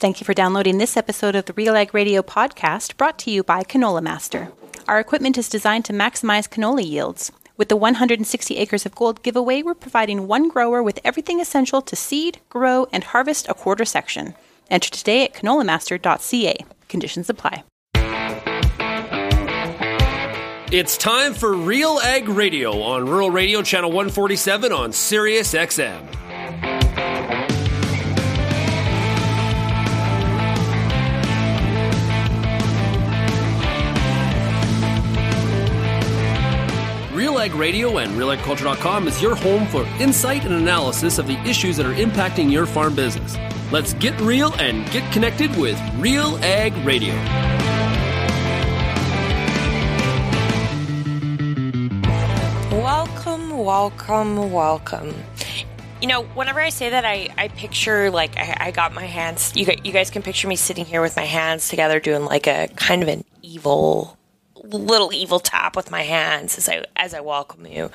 Thank you for downloading this episode of the Real Ag Radio podcast brought to you by Canola Master. Our equipment is designed to maximize canola yields. With the 160 acres of gold giveaway, we're providing one grower with everything essential to seed, grow, and harvest a quarter section. Enter today at canolamaster.ca. Conditions apply. It's time for Real Ag Radio on Rural Radio Channel 147 on Sirius XM. Radio and RealAgriculture.com is your home for insight and analysis of the issues that are impacting your farm business. Let's get real and get connected with Real Ag Radio. Welcome, welcome, welcome. You know, whenever I say that, I, I picture like I, I got my hands. You, you guys can picture me sitting here with my hands together, doing like a kind of an evil little evil tap with my hands as I as I welcome you.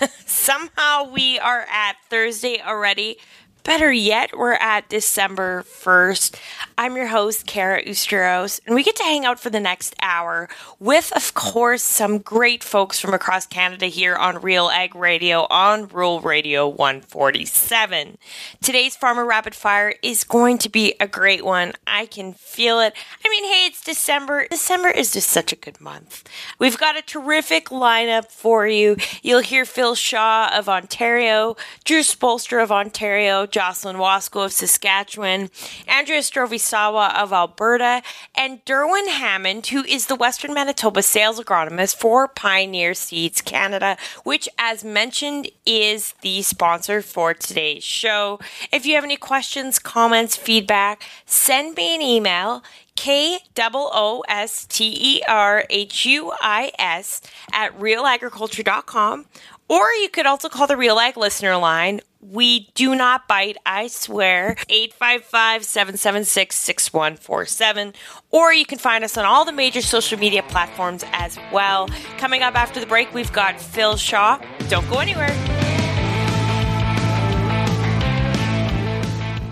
Somehow we are at Thursday already. Better yet, we're at December 1st. I'm your host, Kara Oosterhuis, and we get to hang out for the next hour with, of course, some great folks from across Canada here on Real Ag Radio on Rural Radio 147. Today's Farmer Rapid Fire is going to be a great one. I can feel it. I mean, hey, it's December. December is just such a good month. We've got a terrific lineup for you. You'll hear Phil Shaw of Ontario, Drew Spoelstra of Ontario, Jocelyn Wasco of Saskatchewan, Andrea Strovisawa of Alberta, and Derwin Hammond, who is the Western Manitoba sales agronomist for Pioneer Seeds Canada, which, as mentioned, is the sponsor for today's show. If you have any questions, comments, feedback, send me an email. K O O S T E R H U I S at realagriculture.com. Or you could also call the Real Ag listener line we do not bite, I swear. 855 776 6147. Or you can find us on all the major social media platforms as well. Coming up after the break, we've got Phil Shaw. Don't go anywhere.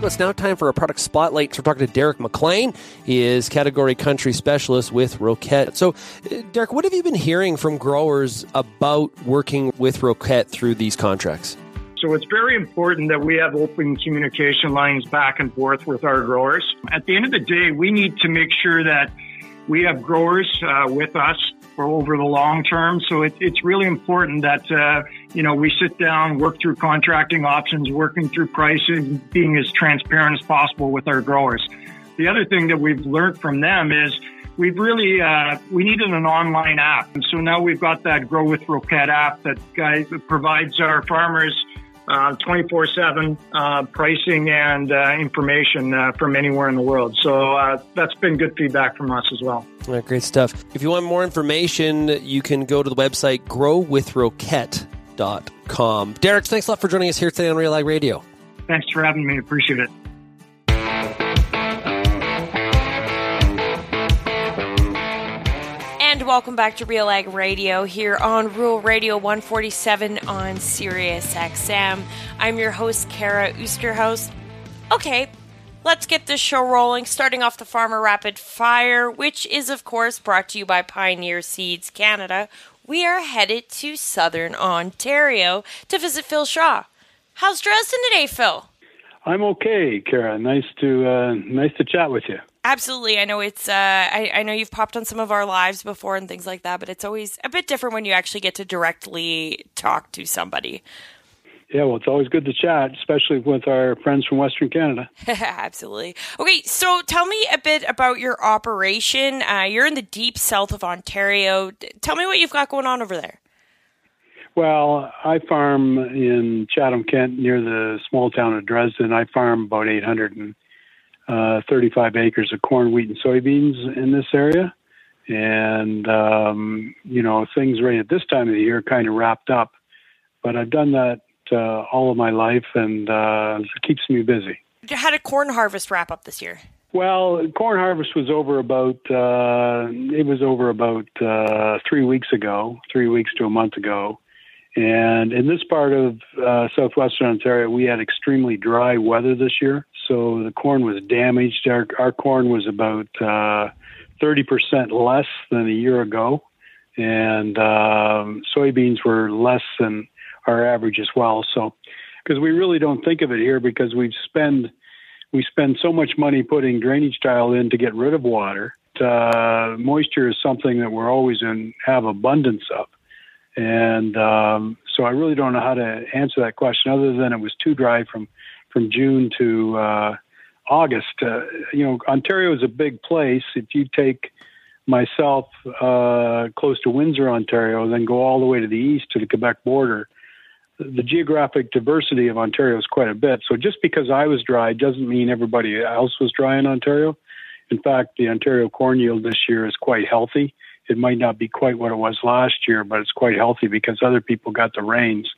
It's now time for a product spotlight. So we're talking to Derek McLean. He is category country specialist with Roquette. So, uh, Derek, what have you been hearing from growers about working with Roquette through these contracts? So it's very important that we have open communication lines back and forth with our growers. At the end of the day, we need to make sure that we have growers uh, with us for over the long term. So it, it's really important that, uh, you know, we sit down, work through contracting options, working through pricing, being as transparent as possible with our growers. The other thing that we've learned from them is we've really uh, we needed an online app, and so now we've got that Grow with Roquette app that guys provides our farmers uh, 24 7 uh, pricing and uh, information uh, from anywhere in the world. So uh, that's been good feedback from us as well. Right, great stuff. If you want more information, you can go to the website growwithroquette.com. Derek, thanks a lot for joining us here today on Real Ag Radio. Thanks for having me. Appreciate it. Welcome back to Real Ag Radio here on Rural Radio 147 on Sirius XM. I'm your host, Kara Oosterhuis. Okay, let's get this show rolling, starting off the Farmer Rapid Fire, which is, of course, brought to you by Pioneer Seeds Canada. We are headed to southern Ontario to visit Phil Shaw. How's Dresden today, Phil? I'm okay, Kara. Nice to uh, nice to chat with you. Absolutely. I know it's, uh, I, I know you've popped on some of our lives before and things like that, but it's always a bit different when you actually get to directly talk to somebody. Yeah, well, it's always good to chat, especially with our friends from Western Canada. Absolutely. Okay, so tell me a bit about your operation. Uh, you're in the deep south of Ontario. Tell me what you've got going on over there. Well, I farm in Chatham, Kent, near the small town of Dresden. I farm about 800 and uh, 35 acres of corn, wheat, and soybeans in this area. And, um, you know, things right at this time of the year kind of wrapped up. But I've done that uh, all of my life, and uh, it keeps me busy. How did corn harvest wrap up this year? Well, corn harvest was over about uh, it was over about uh, three weeks ago, three weeks to a month ago, And in this part of uh, southwestern Ontario, we had extremely dry weather this year. So the corn was damaged. Our, our corn was about uh, 30% less than a year ago. And um, soybeans were less than our average as well. So, because we really don't think of it here because we spend we spend so much money putting drainage tile in to get rid of water. Uh, moisture is something that we're always in have abundance of. And um, so I really don't know how to answer that question other than it was too dry from, from June to uh, August. Uh, you know, Ontario is a big place. If you take myself uh, close to Windsor, Ontario, then go all the way to the east to the Quebec border, the geographic diversity of Ontario is quite a bit. So just because I was dry doesn't mean everybody else was dry in Ontario. In fact, the Ontario corn yield this year is quite healthy it might not be quite what it was last year, but it's quite healthy because other people got the rains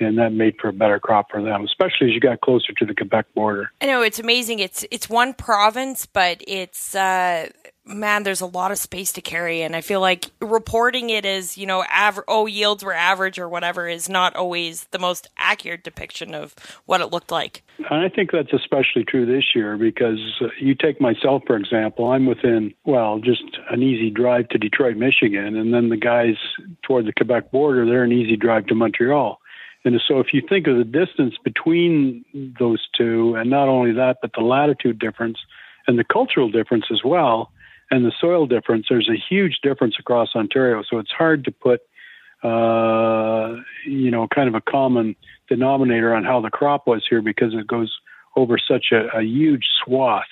and that made for a better crop for them, especially as you got closer to the Quebec border. I know it's amazing. It's it's one province, but it's uh, man, there's a lot of space to carry, and I feel like reporting it as you know, aver- oh, yields were average or whatever is not always the most accurate depiction of what it looked like. And I think that's especially true this year because uh, you take myself for example. I'm within well, just an easy drive to Detroit, Michigan, and then the guys toward the Quebec border, they're an easy drive to Montreal. And so, if you think of the distance between those two, and not only that, but the latitude difference and the cultural difference as well, and the soil difference, there's a huge difference across Ontario. So it's hard to put, uh, you know, kind of a common denominator on how the crop was here because it goes over such a, a huge swath.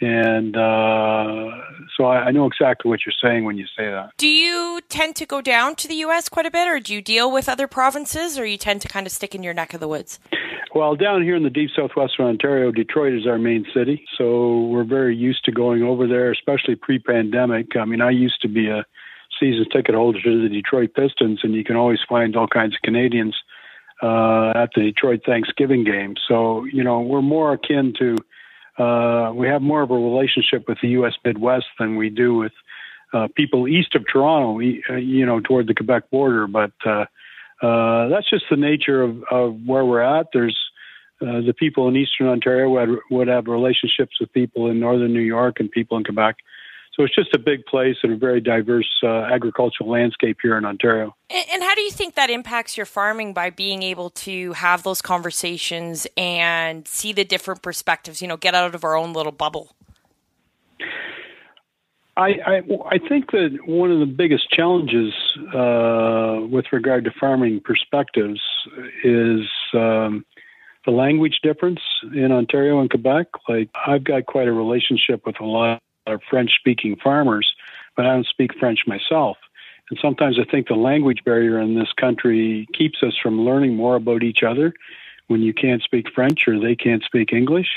And uh, so I, I know exactly what you're saying when you say that. Do you tend to go down to the U.S. quite a bit, or do you deal with other provinces, or you tend to kind of stick in your neck of the woods? Well, down here in the deep southwestern Ontario, Detroit is our main city. So we're very used to going over there, especially pre pandemic. I mean, I used to be a season ticket holder to the Detroit Pistons, and you can always find all kinds of Canadians uh, at the Detroit Thanksgiving game. So, you know, we're more akin to, uh, we have more of a relationship with the U.S. Midwest than we do with uh, people east of Toronto, uh, you know, toward the Quebec border. But, uh, uh, that's just the nature of, of where we're at. There's uh, the people in Eastern Ontario would, would have relationships with people in Northern New York and people in Quebec. So it's just a big place and a very diverse uh, agricultural landscape here in Ontario. And, and, how do you think that impacts your farming by being able to have those conversations and see the different perspectives? You know, get out of our own little bubble. I, I, I think that one of the biggest challenges uh, with regard to farming perspectives is um, the language difference in Ontario and Quebec. Like I've got quite a relationship with a lot of French-speaking farmers, but I don't speak French myself. And sometimes I think the language barrier in this country keeps us from learning more about each other when you can't speak French or they can't speak English.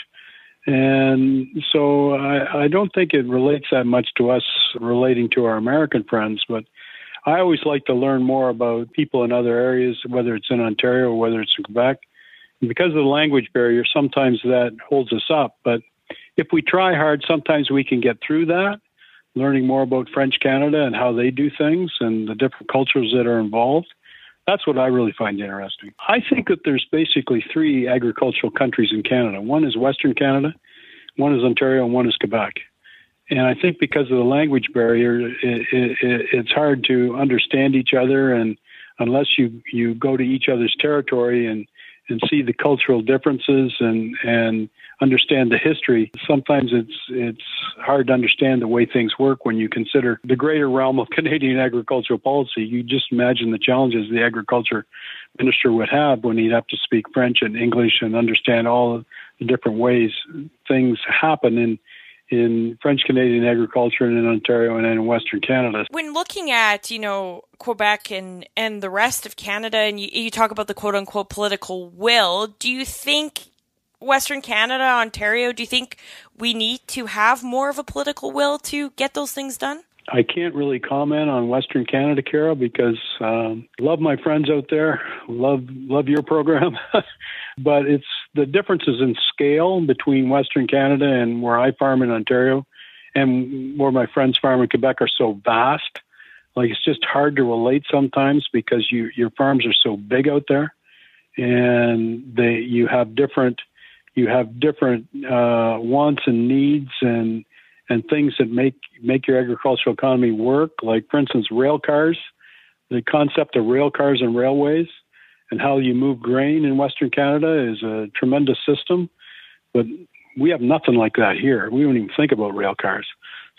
And so I, I don't think it relates that much to us relating to our American friends, but I always like to learn more about people in other areas, whether it's in Ontario or whether it's in Quebec. And because of the language barrier, sometimes that holds us up. But if we try hard, sometimes we can get through that, learning more about French Canada and how they do things and the different cultures that are involved. That's what I really find interesting. I think that there's basically three agricultural countries in Canada. One is Western Canada, one is Ontario, and one is Quebec. And I think because of the language barrier, it, it, it's hard to understand each other. And unless you, you go to each other's territory and, and see the cultural differences and, and understand the history. Sometimes it's it's hard to understand the way things work when you consider the greater realm of Canadian agricultural policy. You just imagine the challenges the agriculture minister would have when he'd have to speak French and English and understand all the different ways things happen in in French Canadian agriculture and in Ontario and in Western Canada. When looking at, you know, Quebec and, and the rest of Canada, and you, you talk about the quote unquote political will, do you think Western Canada, Ontario, do you think we need to have more of a political will to get those things done? I can't really comment on Western Canada, Carol, because um, love my friends out there, love love your program, but it's the differences in scale between Western Canada and where I farm in Ontario, and where my friends farm in Quebec are so vast like it's just hard to relate sometimes because you your farms are so big out there, and they you have different you have different uh, wants and needs and and things that make make your agricultural economy work. Like for instance, rail cars, the concept of rail cars and railways, and how you move grain in Western Canada is a tremendous system, but we have nothing like that here. We don't even think about rail cars.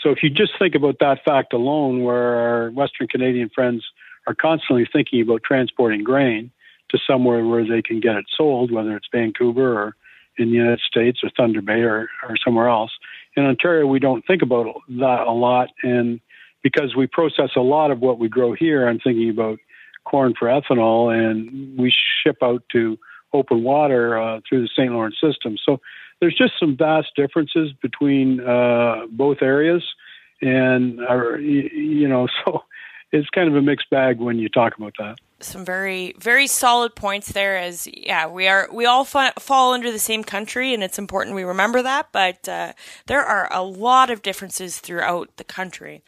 So if you just think about that fact alone, where our Western Canadian friends are constantly thinking about transporting grain to somewhere where they can get it sold, whether it's Vancouver or in the United States or Thunder Bay or, or somewhere else. In Ontario, we don't think about that a lot. And because we process a lot of what we grow here, I'm thinking about corn for ethanol, and we ship out to open water uh, through the St. Lawrence system. So there's just some vast differences between uh, both areas, and our, you know, so it's kind of a mixed bag when you talk about that. Some very very solid points there. As yeah, we are we all fa- fall under the same country, and it's important we remember that. But uh, there are a lot of differences throughout the country.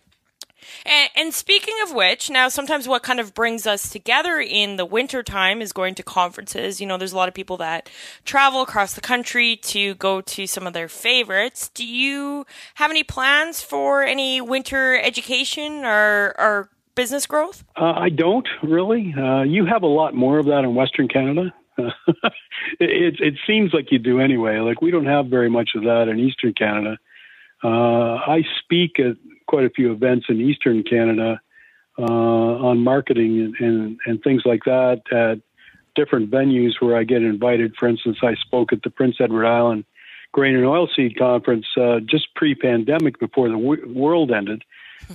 And, and, speaking of which, now sometimes what kind of brings us together in the winter time is going to conferences. You know, there's a lot of people that travel across the country to go to some of their favorites. Do you have any plans for any winter education or, or business growth? Uh, I don't really. Uh, you have a lot more of that in Western Canada. it, it seems like you do anyway. Like we don't have very much of that in Eastern Canada. Uh, I speak at quite a few events in Eastern Canada uh, on marketing and, and, and things like that at different venues where I get invited. For instance, I spoke at the Prince Edward Island Grain and Oilseed Conference uh, just pre-pandemic before the w- world ended,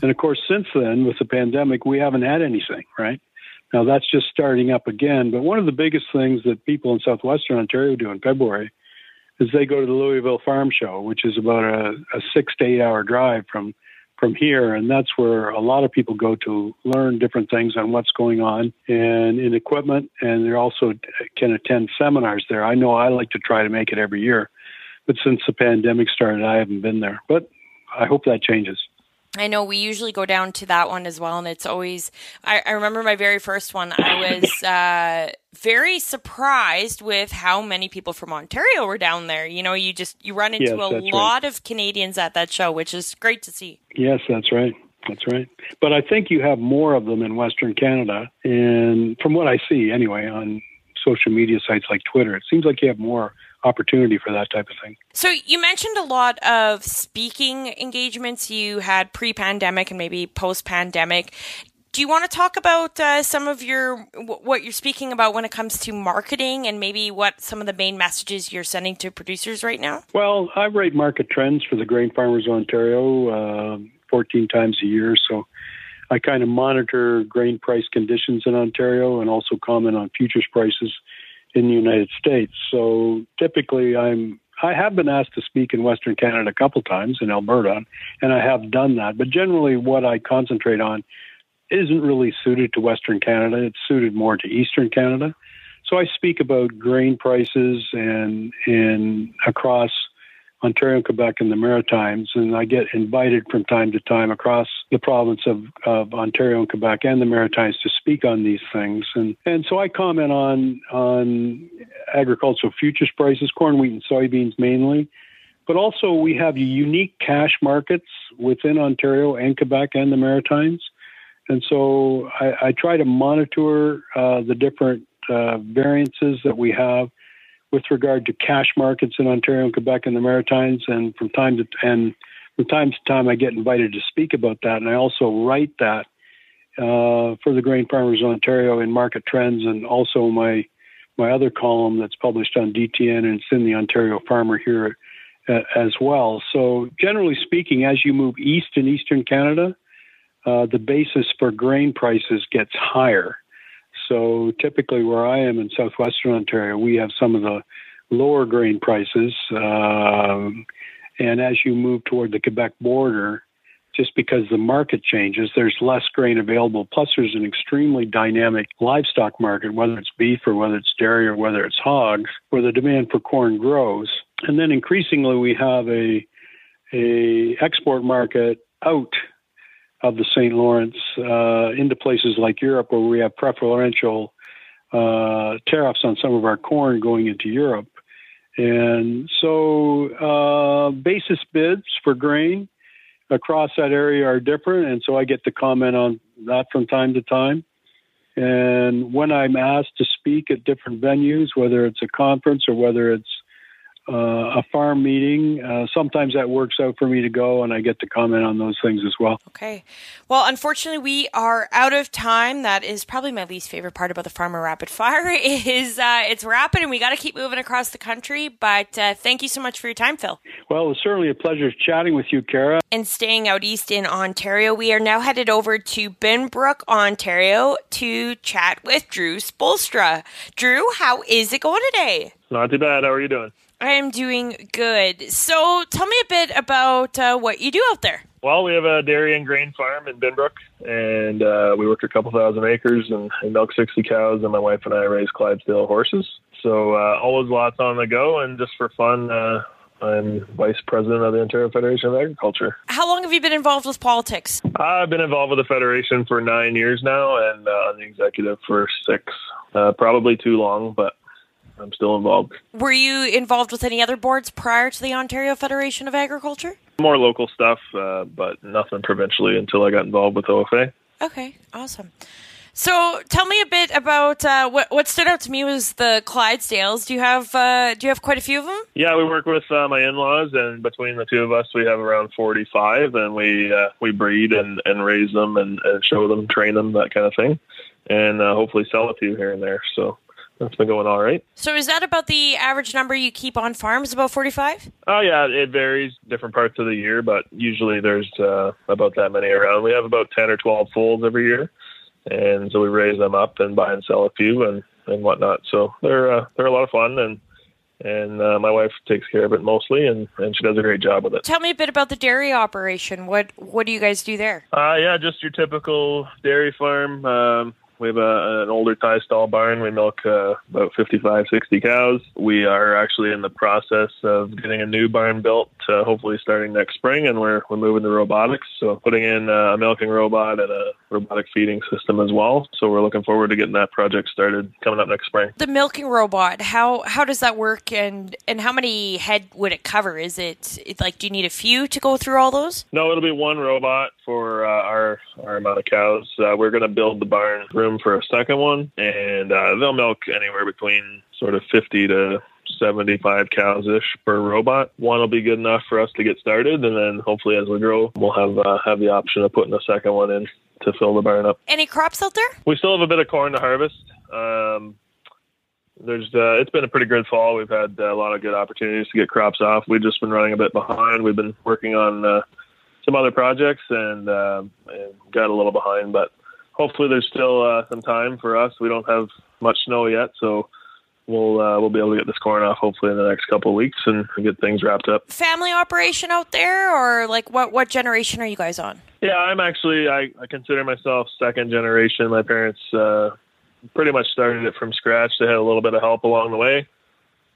and of course, since then with the pandemic, we haven't had anything. Right now, that's just starting up again. But one of the biggest things that people in southwestern Ontario do in February is they go to the Louisville Farm Show, which is about a, a six to eight hour drive from from here, and that's where a lot of people go to learn different things on what's going on and in equipment, and they also can attend seminars there. I know I like to try to make it every year, but since the pandemic started, I haven't been there. But I hope that changes. I know we usually go down to that one as well, and it's always. I, I remember my very first one. I was uh, very surprised with how many people from Ontario were down there. You know, you just you run into yes, a lot right. of Canadians at that show, which is great to see. Yes, that's right. That's right. But I think you have more of them in Western Canada, and from what I see, anyway, on social media sites like Twitter, it seems like you have more opportunity for that type of thing. So you mentioned a lot of speaking engagements you had pre-pandemic and maybe post-pandemic. Do you want to talk about uh, some of your what you're speaking about when it comes to marketing and maybe what some of the main messages you're sending to producers right now? Well, I write market trends for the Grain Farmers of Ontario uh, 14 times a year, so I kind of monitor grain price conditions in Ontario and also comment on futures prices in the United States. So typically, I'm I have been asked to speak in Western Canada a couple times in Alberta, and I have done that. But generally, what I concentrate on isn't really suited to Western Canada. It's suited more to Eastern Canada. So I speak about grain prices and and across Ontario and Quebec and the Maritimes, and I get invited from time to time across the province of, of Ontario and Quebec and the Maritimes to speak on these things. And and so I comment on on agricultural futures prices, corn, wheat, and soybeans mainly. But also we have unique cash markets within Ontario and Quebec and the Maritimes. And so I, I try to monitor uh, the different uh, variances that we have with regard to cash markets in Ontario and Quebec and the Maritimes. And from time to and from time to time, I get invited to speak about that, and I also write that uh, for the Grain Farmers of Ontario in Market Trends, and also my my other column that's published on DTN and it's in the Ontario Farmer here uh, as well. So generally speaking, as you move east in Eastern Canada, uh, the basis for grain prices gets higher. So typically, where I am in southwestern Ontario, we have some of the lower grain prices. Um, and as you move toward the Quebec border, just because the market changes, there's less grain available. Plus, there's an extremely dynamic livestock market, whether it's beef or whether it's dairy or whether it's hogs, where the demand for corn grows. And then increasingly, we have a a export market out of the St. Lawrence uh, into places like Europe, where we have preferential uh, tariffs on some of our corn going into Europe. And so, uh, basis bids for grain across that area are different, and so I get to comment on that from time to time. And when I'm asked to speak at different venues, whether it's a conference or whether it's uh, a farm meeting. Uh, sometimes that works out for me to go, and I get to comment on those things as well. Okay. Well, unfortunately, we are out of time. That is probably my least favorite part about the Farmer Rapid Fire is uh, it's rapid, and we got to keep moving across the country. But uh, thank you so much for your time, Phil. Well, it was certainly a pleasure chatting with you, Kara. And staying out east in Ontario, we are now headed over to Binbrook, Ontario, to chat with Drew Spoelstra. Drew, how is it going today? Not too bad. How are you doing? I am doing good. So tell me a bit about uh, what you do out there. Well, we have a dairy and grain farm in Binbrook, and uh, we work a couple thousand acres and, and, milk 60 cows, and my wife and I raise Clydesdale horses. So uh, always lots on the go, and just for fun, uh, I'm vice president of the Ontario Federation of Agriculture. How long have you been involved with politics? I've been involved with the Federation for nine years now, and uh, on the executive for six. Uh, probably too long, but I'm still involved. Were you involved with any other boards prior to the Ontario Federation of Agriculture? More local stuff, uh, but nothing provincially until I got involved with OFA. Okay, awesome. So, tell me a bit about uh, what what stood out to me was the Clydesdales. Do you have uh, do you have quite a few of them? Yeah, we work with uh, my in-laws, and between the two of us, we have around forty-five, and we uh, we breed and, and raise them and, and show them, train them, that kind of thing, and uh, hopefully sell a few here and there. So that's been going all right. So is that about the average number you keep on farms? About forty-five? Oh yeah, it varies different parts of the year, but usually there's uh, about that many around. We have about ten or twelve foals every year, and so we raise them up and buy and sell a few and and whatnot. So they're uh, they're a lot of fun and. And uh, my wife takes care of it mostly, and, and she does a great job with it. Tell me a bit about the dairy operation. What what do you guys do there? Uh, yeah, just your typical dairy farm. Um, we have a, an older tie stall barn. We milk uh, about 55, 60 cows. We are actually in the process of getting a new barn built, uh, hopefully starting next spring, and we're, we're moving to robotics. So putting in a milking robot and a robotic feeding system as well. So we're looking forward to getting that project started coming up next spring. The milking robot, how how does that work, and and how many head would it cover? Is it, it like do you need a few to go through all those? No, it'll be one robot for uh, our our amount of cows. Uh, we're going to build the barn room for a second one, and uh, they'll milk anywhere between sort of 50 to 75 cows ish per robot. One will be good enough for us to get started, and then hopefully as we grow, we'll have uh, have the option of putting a second one in to fill the barn up. Any crops out there? We still have a bit of corn to harvest. Um, there's uh, it's been a pretty good fall. We've had uh, a lot of good opportunities to get crops off. We've just been running a bit behind. We've been working on uh, some other projects and, uh, and got a little behind, but hopefully there's still uh, some time for us. We don't have much snow yet, so we'll uh, we'll be able to get this corn off hopefully in the next couple of weeks and get things wrapped up. Family operation out there, or like what what generation are you guys on? Yeah, I'm actually I, I consider myself second generation. My parents uh, pretty much started it from scratch. They had a little bit of help along the way,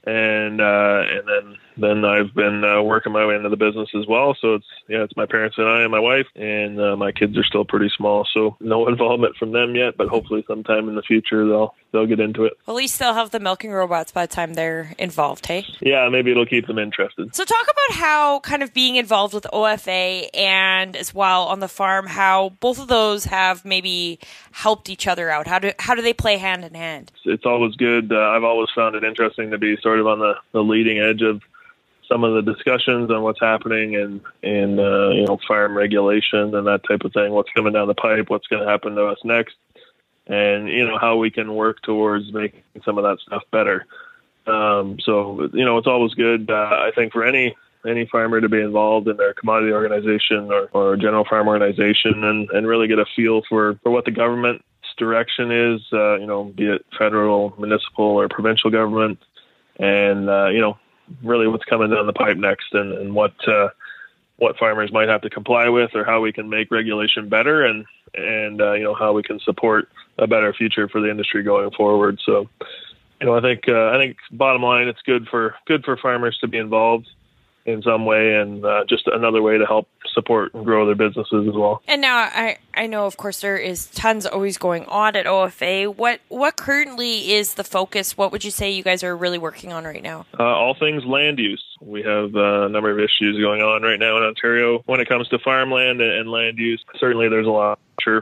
and uh, and then then I've been uh, working my way into the business as well. So it's yeah, it's my parents and I and my wife, and uh, my kids are still pretty small, so no involvement from them yet. But hopefully, sometime in the future, they'll they'll get into it. Well, at least they'll have the milking robots by the time they're involved. Hey. Yeah, maybe it'll keep them interested. So talk about how kind of being involved with OFA and as well on the farm, how both of those have maybe helped each other out. How do how do they play hand in hand? It's always good. Uh, I've always found it interesting to be sort of on the, the leading edge of some of the discussions on what's happening and and uh, you know farm regulation and that type of thing. What's coming down the pipe? What's going to happen to us next? And you know how we can work towards making some of that stuff better. Um, so you know it's always good. Uh, I think for any any farmer to be involved in their commodity organization or, or general farm organization and, and really get a feel for, for what the government's direction is, uh, you know, be it federal, municipal, or provincial government, and uh, you know really what's coming down the pipe next and, and what uh, what farmers might have to comply with or how we can make regulation better and and uh, you know how we can support a better future for the industry going forward. So you know I think uh, I think bottom line it's good for good for farmers to be involved in some way, and uh, just another way to help support and grow their businesses as well. And now I I know of course there is tons always going on at OFA. What what currently is the focus? What would you say you guys are really working on right now? Uh, all things land use. We have uh, a number of issues going on right now in Ontario when it comes to farmland and, and land use. Certainly, there's a lot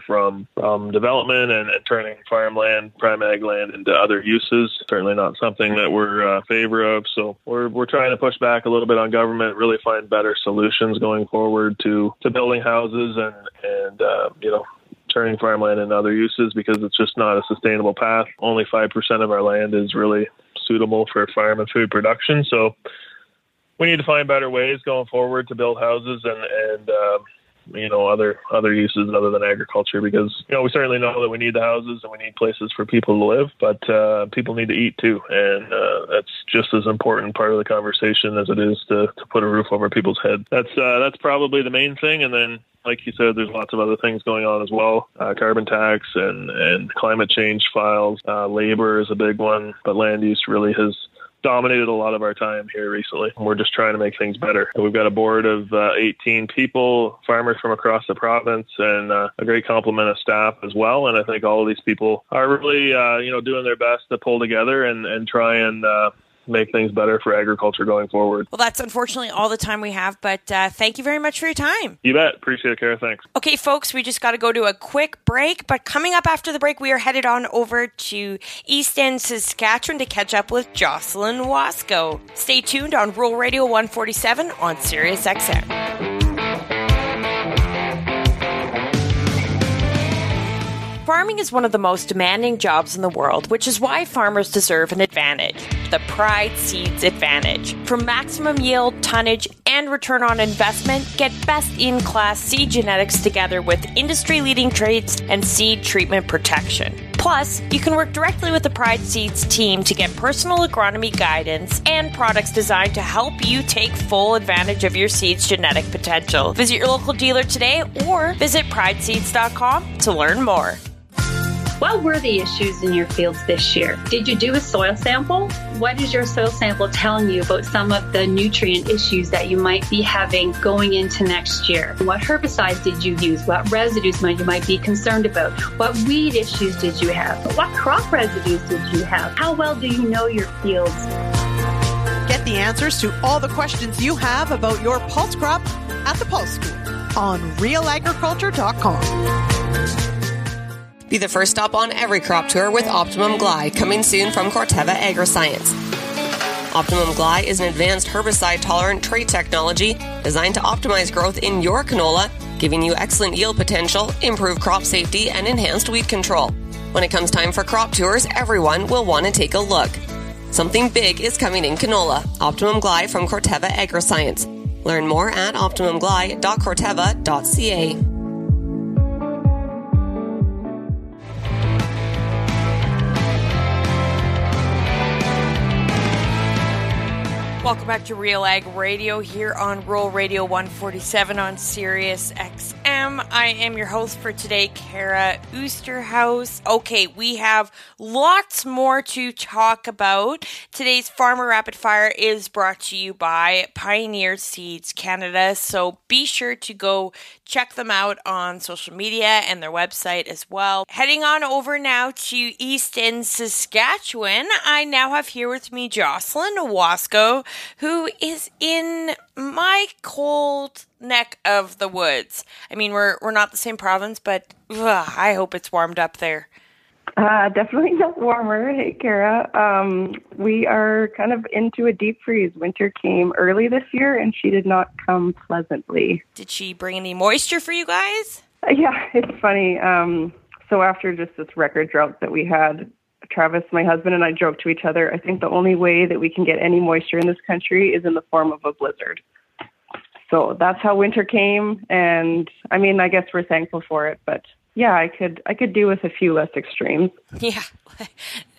from um, development and, and, turning farmland, prime ag land into other uses. Certainly not something that we're uh, favor of. So we're we're trying to push back a little bit on government, really find better solutions going forward to to building houses and and uh, you know turning farmland into other uses because it's just not a sustainable path. Only five percent of our land is really suitable for farm and food production. So we need to find better ways going forward to build houses and and uh, you know other other uses other than agriculture because you know we certainly know that we need the houses and we need places for people to live but uh, people need to eat too and uh, that's just as important part of the conversation as it is to, to put a roof over people's head that's uh, that's probably the main thing and then like you said, there's lots of other things going on as well. Uh, carbon tax and, and climate change files. Uh, labor is a big one, but land use really has dominated a lot of our time here recently. We're just trying to make things better. We've got a board of uh, 18 people, farmers from across the province, and uh, a great complement of staff as well. And I think all of these people are really, uh, you know, doing their best to pull together and, and try and uh, make things better for agriculture going forward. Well, that's unfortunately all the time we have, but uh, thank you very much for your time. You bet. Appreciate it, Kara. Thanks. Okay, folks, we just got to go to a quick break, but coming up after the break, we are headed on over to East End, Saskatchewan to catch up with Jocelyn Wasco. Stay tuned on Rural Radio 147 on Sirius XM. Farming is one of the most demanding jobs in the world, which is why farmers deserve an advantage the Pride Seeds Advantage. For maximum yield, tonnage, and return on investment, get best in class seed genetics together with industry leading traits and seed treatment protection. Plus, you can work directly with the Pride Seeds team to get personal agronomy guidance and products designed to help you take full advantage of your seed's genetic potential. Visit your local dealer today or visit prideseeds.com to learn more. What were the issues in your fields this year? Did you do a soil sample? What is your soil sample telling you about some of the nutrient issues that you might be having going into next year? What herbicides did you use? What residues might you might be concerned about? What weed issues did you have? What crop residues did you have? How well do you know your fields? Get the answers to all the questions you have about your pulse crop at the Pulse School on realagriculture.com. Be the first stop on every crop tour with Optimum Glide, coming soon from Corteva Agriscience. Optimum Glide is an advanced herbicide tolerant trait technology designed to optimize growth in your canola, giving you excellent yield potential, improved crop safety, and enhanced weed control. When it comes time for crop tours, everyone will want to take a look. Something big is coming in canola. Optimum Glide from Corteva Agriscience. Learn more at optimumglide.corteva.ca. Welcome back to Real Ag Radio here on Rural Radio 147 on Sirius XM. I am your host for today, Kara Oosterhuis. Okay, we have lots more to talk about. Today's Farmer Rapid Fire is brought to you by Pioneer Seeds Canada, so be sure to go check them out on social media and their website as well. Heading on over now to East End, Saskatchewan, I now have here with me Jocelyn Wasco who is in my cold neck of the woods. I mean, we're we're not the same province, but ugh, I hope it's warmed up there. Uh, definitely not warmer. Hey, Kara. Um, we are kind of into a deep freeze. Winter came early this year, and she did not come pleasantly. Did she bring any moisture for you guys? Uh, yeah, it's funny. Um, so after just this record drought that we had, Travis, my husband, and I joke to each other, I think the only way that we can get any moisture in this country is in the form of a blizzard. So that's how winter came, and I mean, I guess we're thankful for it, but yeah, I could I could do with a few less extremes. Yeah.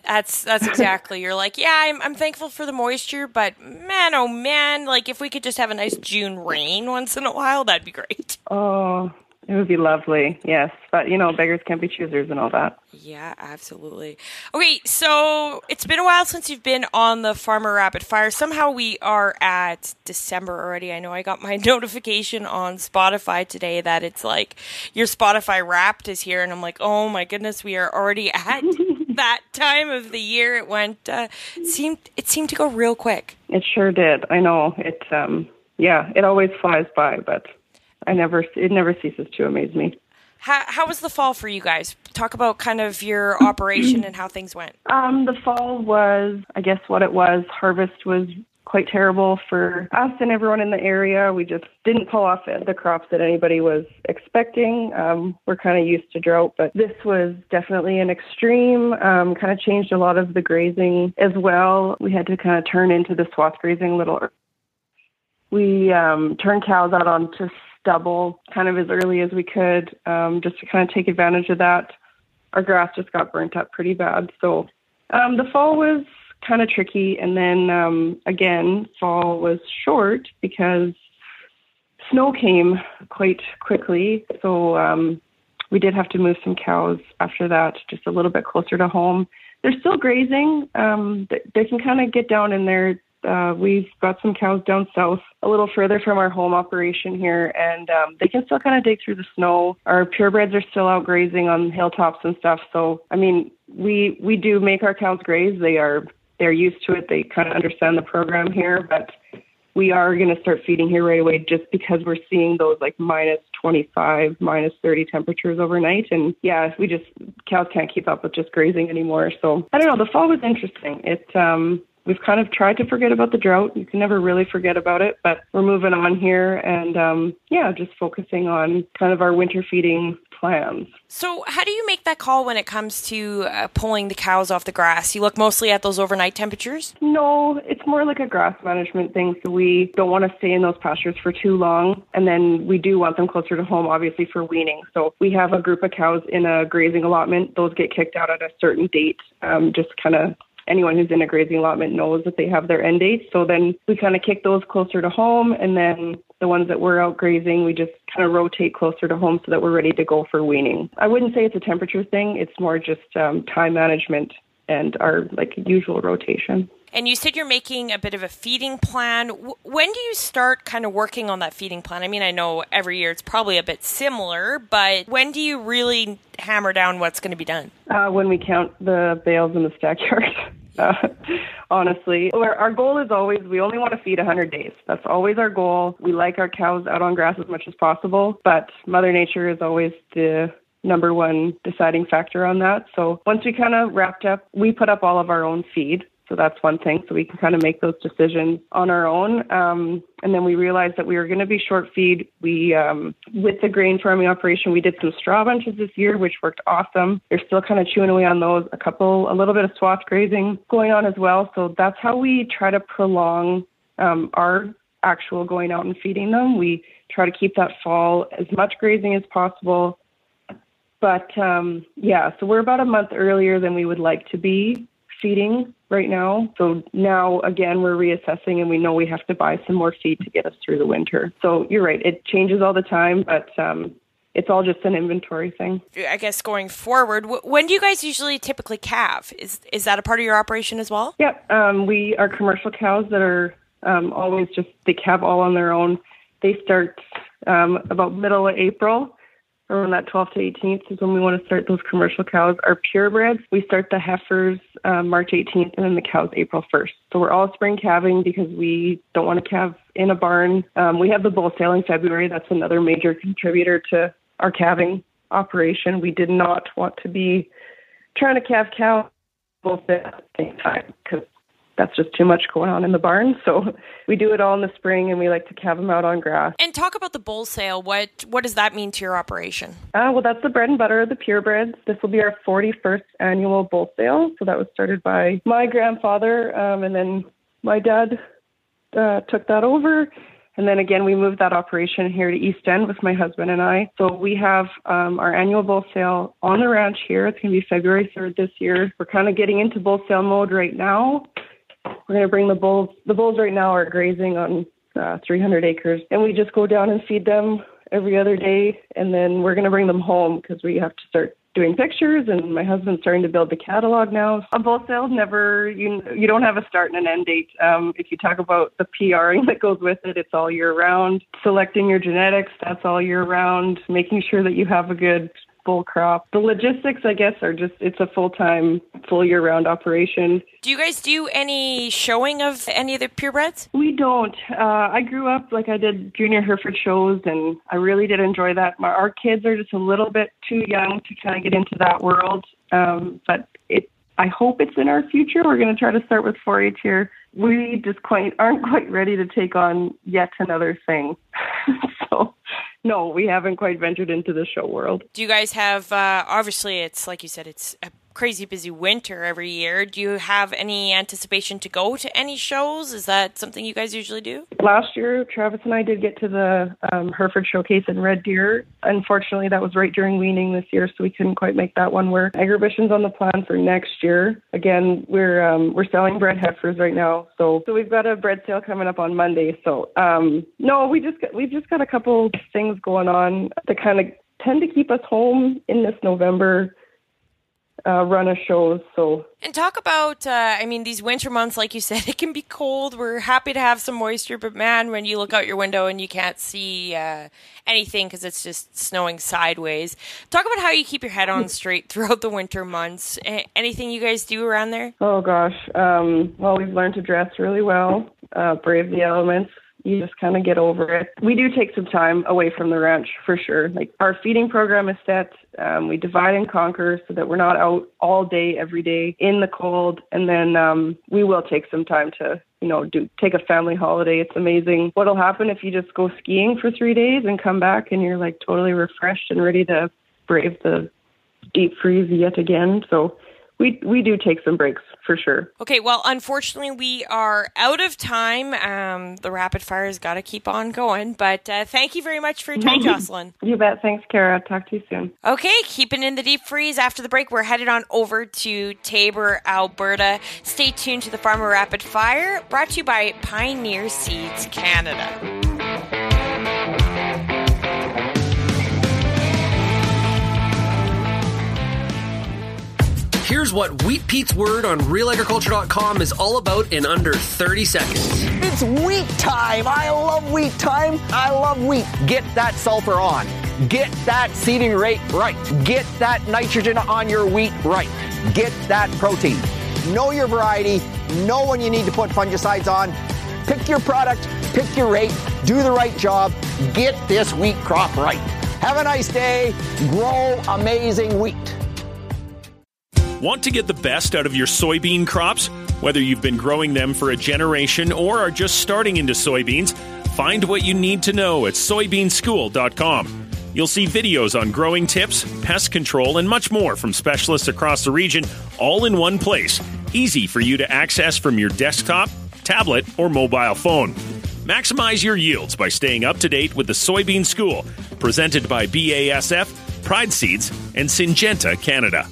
That's that's exactly. You're like, yeah, I'm I'm thankful for the moisture, but man, oh man, like if we could just have a nice June rain once in a while, that'd be great. Oh, It would be lovely, yes. But, you know, beggars can't be choosers and all that. Yeah, absolutely. Okay, so it's been a while since you've been on the Farmer Rapid Fire. Somehow we are at December already. I know I got my notification on Spotify today that it's like your Spotify Wrapped is here, and I'm like, oh my goodness, we are already at that time of the year. It went uh, it seemed it seemed to go real quick. It sure did. I know it. Um, yeah, it always flies by, but I never it never ceases to amaze me. How, how was the fall for you guys? Talk about kind of your operation and how things went. Um, the fall was, I guess, what it was. Harvest was quite terrible for us and everyone in the area. We just didn't pull off the crops that anybody was expecting. Um, we're kind of used to drought, but this was definitely an extreme. Um, kind of changed a lot of the grazing as well. We had to kind of turn into the swath grazing a little. We um, turned cows out onto stubble kind of as early as we could, um, just to kind of take advantage of that. Our grass just got burnt up pretty bad, so um, the fall was kind of tricky. And then um, again, fall was short because snow came quite quickly. So um, we did have to move some cows after that, just a little bit closer to home. They're still grazing. Um, they can kind of get down in there. Uh, we've got some cows down south, a little further from our home operation here, and um, they can still kind of dig through the snow. Our purebreds are still out grazing on hilltops and stuff. So, I mean, we we do make our cows graze. They are they're used to it. They kind of understand the program here, but we are going to start feeding here right away just because we're seeing those like minus 25, minus 30 temperatures overnight. And yeah, we just, cows can't keep up with just grazing anymore. So I don't know. The fall was interesting. It, um, we've kind of tried to forget about the drought. You can never really forget about it, but we're moving on here and um, yeah, just focusing on kind of our winter feeding plans. So, how do you make that call when it comes to uh, pulling the cows off the grass? You look mostly at those overnight temperatures? No, it's more like a grass management thing. So, we don't want to stay in those pastures for too long. And then we do want them closer to home, obviously, for weaning. So, we have a group of cows in a grazing allotment. Those get kicked out at a certain date, um, just kind of anyone who's in a grazing allotment knows that they have their end dates. So then we kind of kick those closer to home, and then the ones that we're out grazing, we just kind of rotate closer to home so that we're ready to go for weaning. I wouldn't say it's a temperature thing; it's more just um, time management and our like usual rotation. And you said you're making a bit of a feeding plan. When do you start kind of working on that feeding plan? I mean, I know every year it's probably a bit similar, but when do you really hammer down what's going to be done? Uh, when we count the bales in the stackyard. Uh, honestly, our, our goal is always we only want to feed 100 days. That's always our goal. We like our cows out on grass as much as possible, but Mother Nature is always the number one deciding factor on that. So once we kind of wrapped up, we put up all of our own feed. So that's one thing. So we can kind of make those decisions on our own. Um, and then we realized that we were going to be short feed. We, um, with the grain farming operation, we did some straw bunches this year, which worked awesome. They're still kind of chewing away on those. A couple, a little bit of swath grazing going on as well. So that's how we try to prolong um, our actual going out and feeding them. We try to keep that fall as much grazing as possible. But um, yeah, so we're about a month earlier than we would like to be feeding right now. So now again, we're reassessing and we know we have to buy some more feed to get us through the winter. So you're right, it changes all the time, but um, it's all just an inventory thing. I guess going forward, when do you guys usually typically calve? Is is that a part of your operation as well? Yep, um, we are commercial cows that are um, always just they calve all on their own. They start um, about middle of April around that 12th to 18th is when we want to start those commercial cows. Our purebreds, we start the heifers um, March 18th and then the cows April 1st. So we're all spring calving because we don't want to calve in a barn. Um, we have the bull sale in February. That's another major contributor to our calving operation. We did not want to be trying to calve cows both at the same time because that's just too much going on in the barn. So we do it all in the spring, and we like to calve them out on grass. And talk about the bull sale. What what does that mean to your operation? Uh, well, that's the bread and butter of the purebreds. This will be our 41st annual bull sale. So that was started by my grandfather, um, and then my dad uh, took that over. And then again, we moved that operation here to East End with my husband and I. So we have um, our annual bull sale on the ranch here. It's going to be February 3rd this year. We're kind of getting into bull sale mode right now. We're going to bring the bulls. The bulls right now are grazing on uh, 300 acres, and we just go down and feed them every other day, and then we're going to bring them home because we have to start doing pictures. And my husband's starting to build the catalog now. A bull sale never you you don't have a start and an end date. Um, if you talk about the PRing that goes with it, it's all year round. Selecting your genetics, that's all year round. Making sure that you have a good full crop. The logistics, I guess, are just it's a full time, full year round operation. Do you guys do any showing of any of the purebreds? We don't. Uh, I grew up like I did junior Hereford shows, and I really did enjoy that. My, our kids are just a little bit too young to kind of get into that world, um, but it. I hope it's in our future. We're going to try to start with 4-H here. We just quite aren't quite ready to take on yet another thing. so no, we haven't quite ventured into the show world. Do you guys have, uh, obviously, it's like you said, it's a crazy busy winter every year. Do you have any anticipation to go to any shows? Is that something you guys usually do? Last year, Travis and I did get to the um, Hereford Showcase in Red Deer. Unfortunately, that was right during weaning this year, so we couldn't quite make that one work. Agribition's on the plan for next year. Again, we're um, we're selling bred heifers right now, so so we've got a bred sale coming up on Monday. So um, no, we just got, we've just got a couple things going on that kind of tend to keep us home in this November uh, run of shows. So and talk about, uh, I mean, these winter months, like you said, it can be cold. We're happy to have some moisture, but man, when you look out your window and you can't see uh, anything because it's just snowing sideways. Talk about how you keep your head on straight throughout the winter months. A- anything you guys do around there? Oh gosh, um, well, we've learned to dress really well, uh, brave the elements you just kind of get over it. We do take some time away from the ranch for sure. Like our feeding program is set. Um, we divide and conquer so that we're not out all day, every day in the cold. And then um, we will take some time to, you know, do take a family holiday. It's amazing what'll happen if you just go skiing for three days and come back and you're like totally refreshed and ready to brave the deep freeze yet again. So we we do take some breaks for sure. Okay, well, unfortunately, we are out of time. Um, the rapid fire has got to keep on going. But uh, thank you very much for your time, Jocelyn. You bet. Thanks, Kara. Talk to you soon. Okay, keeping in the deep freeze. After the break, we're headed on over to Taber, Alberta. Stay tuned to the Farmer Rapid Fire, brought to you by Pioneer Seeds Canada. Here's what Wheat Pete's word on realagriculture.com is all about in under 30 seconds. It's wheat time. I love wheat time. I love wheat. Get that sulfur on. Get that seeding rate right. Get that nitrogen on your wheat right. Get that protein. Know your variety. Know when you need to put fungicides on. Pick your product. Pick your rate. Do the right job. Get this wheat crop right. Have a nice day. Grow amazing wheat. Want to get the best out of your soybean crops? Whether you've been growing them for a generation or are just starting into soybeans, find what you need to know at soybeanschool.com. You'll see videos on growing tips, pest control, and much more from specialists across the region, all in one place. Easy for you to access from your desktop, tablet, or mobile phone. Maximize your yields by staying up to date with the Soybean School, presented by BASF, Pride Seeds, and Syngenta Canada.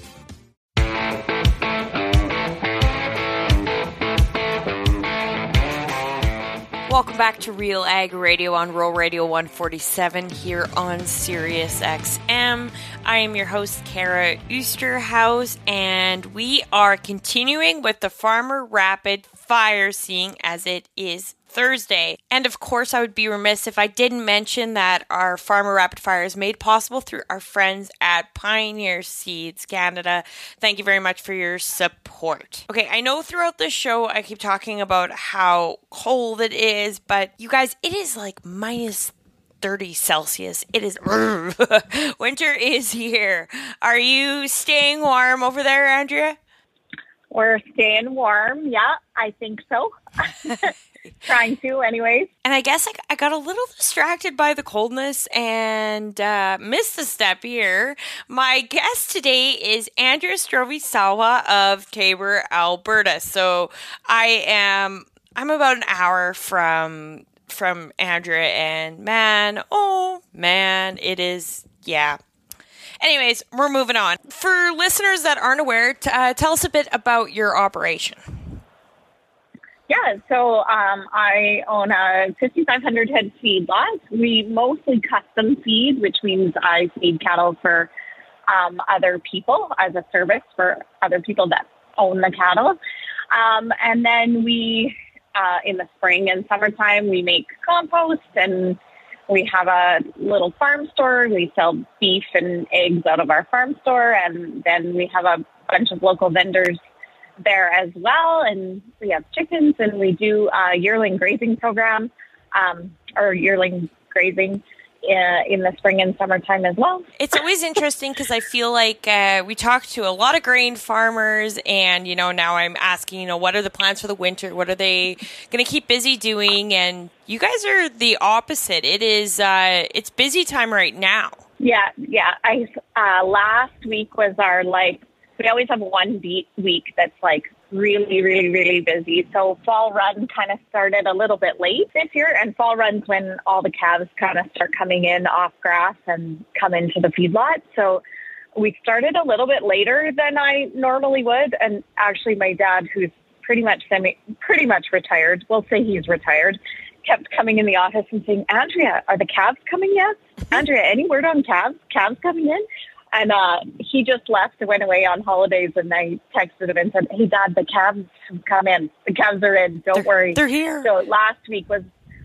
Welcome back to Real Ag Radio on Rural Radio 147 here on Sirius XM. I am your host, Kara Oosterhuis, and we are continuing with the Farmer Rapid Fire, seeing as it is Thursday. And of course, I would be remiss if I didn't mention that our Farmer Rapid Fire is made possible through our friends at Pioneer Seeds Canada. Thank you very much for your support. Okay, I know throughout this show I keep talking about how cold it is, but you guys, it is like minus 30 Celsius. It is winter is here. Are you staying warm over there, Andrea? We're staying warm. Yeah, I think so. Trying to, anyways. And I guess I, I, got a little distracted by the coldness and uh, missed a step here. My guest today is Andrea Stroeve-Sawa of Taber, Alberta. So I am I'm about an hour from from Andrea, and man, oh man, it is yeah. Anyways, we're moving on. For listeners that aren't aware, t- uh, tell us a bit about your operation. Yeah, so um, I own a 5,500 head feed lot. We mostly custom feed, which means I feed cattle for um, other people as a service for other people that own the cattle. Um, and then we, uh, in the spring and summertime, we make compost and we have a little farm store. We sell beef and eggs out of our farm store. And then we have a bunch of local vendors there as well. And we have chickens and we do a yearling grazing program um, or yearling grazing in the spring and summertime as well. It's always interesting because I feel like uh, we talk to a lot of grain farmers, and you know now I'm asking, you know, what are the plans for the winter? What are they going to keep busy doing? And you guys are the opposite. It is uh, it's busy time right now. Yeah, yeah. I uh, last week was our like we always have one beat week that's like really, really, really busy. So fall run kind of started a little bit late this year, and fall runs when all the calves kind of start coming in off grass and come into the feedlot. So we started a little bit later than I normally would, and actually, my dad, who's pretty much semi, pretty much retired, we'll say he's retired, kept coming in the office and saying, "Andrea, are the calves coming yet? Andrea, any word on calves? Calves coming in?" And uh, he just left and went away on holidays. And I texted him and said, "Hey, Dad, the have come in. The cabs are in. Don't they're, worry. They're here." So last week was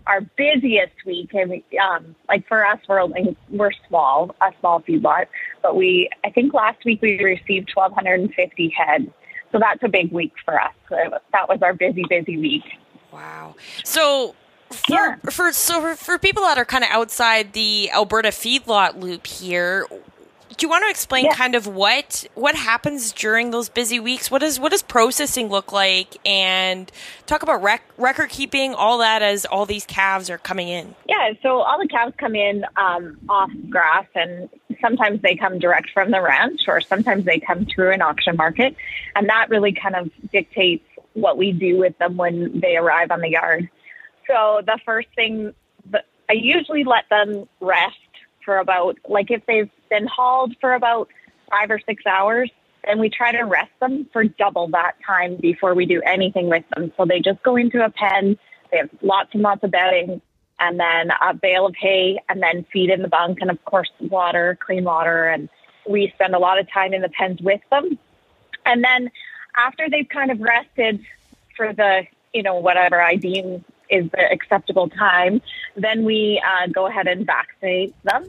our busiest week, and we, um, like for us, we're only we're small, a small feedlot, but we I think last week we received 1,250 head. So that's a big week for us. That was our busy, busy week. Wow. So for, yeah. for so for, for people that are kind of outside the Alberta feedlot loop here, do you want to explain Yeah. kind of what what happens during those busy weeks? What does what does processing look like, and talk about rec- record keeping, all that as all these calves are coming in. Yeah, so all the calves come in um, off grass, and sometimes they come direct from the ranch, or sometimes they come through an auction market, and that really kind of dictates what we do with them when they arrive on the yard. So the first thing, I usually let them rest for about, like if they've been hauled for about five or six hours, then we try to rest them for double that time before we do anything with them. So they just go into a pen, they have lots and lots of bedding, and then a bale of hay, and then feed in the bunk, and of course, water, clean water. And we spend a lot of time in the pens with them. And then after they've kind of rested for the, you know, whatever I deem is the acceptable time, then we uh, go ahead and vaccinate them.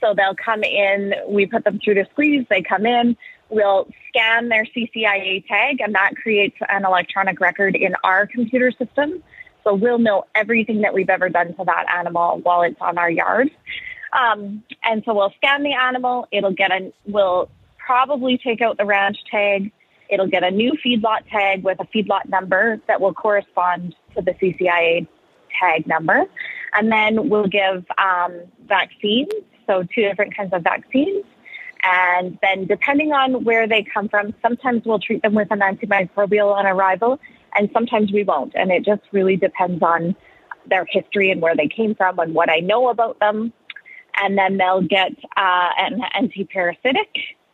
So they'll come in, we put them through the squeeze, they come in, we'll scan their CCIA tag, and that creates an electronic record in our computer system. So we'll know everything that we've ever done to that animal while it's on our yard. Um, and so we'll scan the animal, it'll get a, we'll probably take out the ranch tag, it'll get a new feedlot tag with a feedlot number that will correspond to the CCIA tag number. And then we'll give um, vaccines, so two different kinds of vaccines. And then, depending on where they come from, sometimes we'll treat them with an antimicrobial on arrival, and sometimes we won't. And it just really depends on their history and where they came from and what I know about them. And then they'll get uh, an antiparasitic.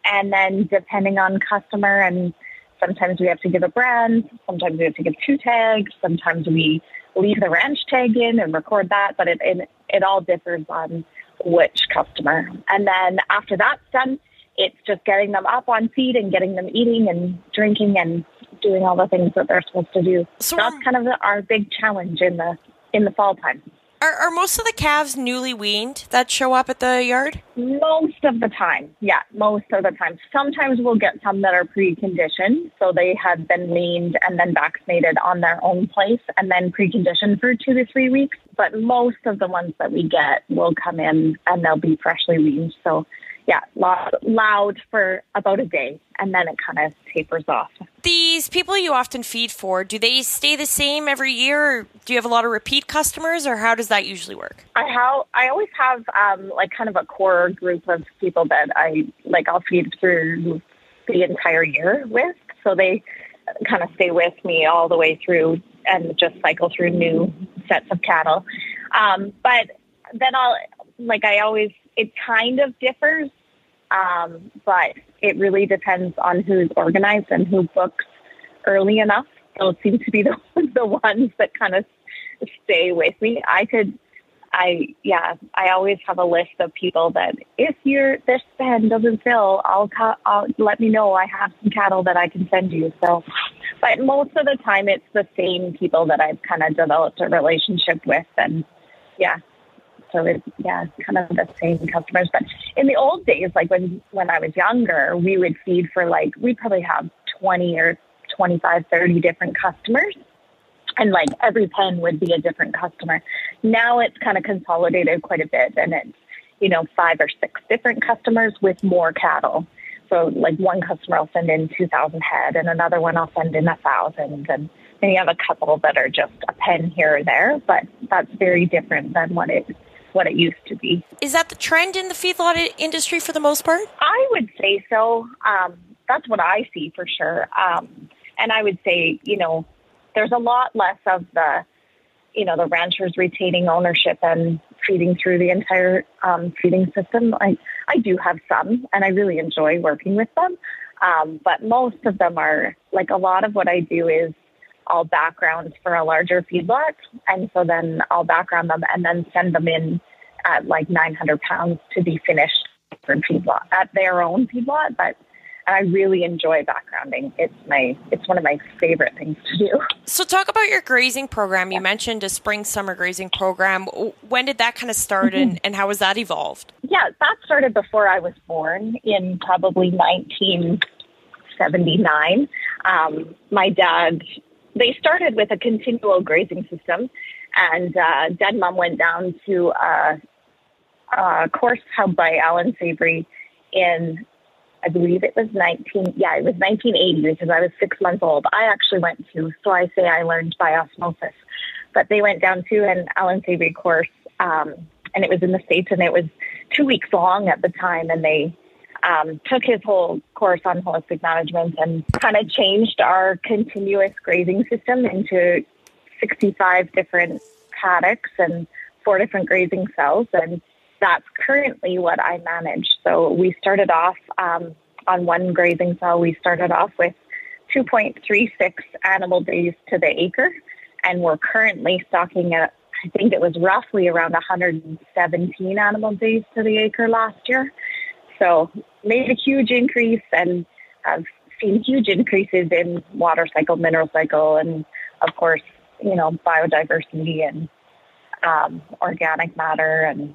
And then, depending on customer, and sometimes we have to give a brand, sometimes we have to give two tags, sometimes we leave the ranch tag in and record that, but it, it, it all differs on which customer. And then after that's done, it's just getting them up on feed and getting them eating and drinking and doing all the things that they're supposed to do. So that's kind of our big challenge in the in the fall time. Are, are most of the calves newly weaned that show up at the yard? Most of the time, yeah, most of the time. Sometimes we'll get some that are preconditioned, so they have been weaned and then vaccinated on their own place and then preconditioned for two to three weeks. But most of the ones that we get will come in and they'll be freshly weaned. So, yeah, loud, loud for about a day, and then it kind of tapers off. These people you often feed for, do they stay the same every year? Or do you have a lot of repeat customers, or how does that usually work? I have I always have um, like kind of a core group of people that I like I'll feed through the entire year with, so they kind of stay with me all the way through and just cycle through new sets of cattle. Um, but then I'll like I always it kind of differs, um, but it really depends on who's organized and who books early enough those seem to be the the ones that kind of stay with me. I could, I yeah, I always have a list of people that if your this pen doesn't fill, I'll, I'll let me know. I have some cattle that I can send you. So, but most of the time, it's the same people that I've kind of developed a relationship with, and yeah, so it's yeah, kind of the same customers. But in the old days, like when when I was younger, we would feed for like we probably have twenty or 25, 30 different customers. And like every pen would be a different customer. Now it's kind of consolidated quite a bit and it's, you know, five or six different customers with more cattle. So like one customer will send in 2,000 head and another one I'll send in a thousand. And then you have a couple that are just a pen here or there, but that's very different than what it what it used to be. Is that the trend in the feedlot industry for the most part? I would say so. Um, that's what I see for sure. Um, and I would say, you know, there's a lot less of the, you know, the ranchers retaining ownership and feeding through the entire um, feeding system. I, I do have some, and I really enjoy working with them. Um, but most of them are like a lot of what I do is all backgrounds for a larger feedlot, and so then I'll background them and then send them in at like 900 pounds to be finished for feedlot at their own feedlot, but I really enjoy backgrounding. It's my it's one of my favorite things to do. So talk about your grazing program. You mentioned a spring summer grazing program. When did that kind of start mm-hmm. and, and how has that evolved? Yeah, that started before I was born in probably 1979. Um, my dad they started with a continual grazing system and uh, dad and mom went down to a, a course held by Alan Savory in I believe it was 19, yeah, it was 1980 because I was six months old. I actually went to, so I say I learned by osmosis. But they went down to an Alan Savory course, um, and it was in the States, and it was two weeks long at the time, and they um, took his whole course on holistic management and kind of changed our continuous grazing system into 65 different paddocks and four different grazing cells. And that's currently what I manage. So we started off um, on one grazing cell, we started off with 2.36 animal days to the acre, and we're currently stocking at, I think it was roughly around 117 animal days to the acre last year. So made a huge increase and I've seen huge increases in water cycle, mineral cycle, and of course, you know, biodiversity and um, organic matter and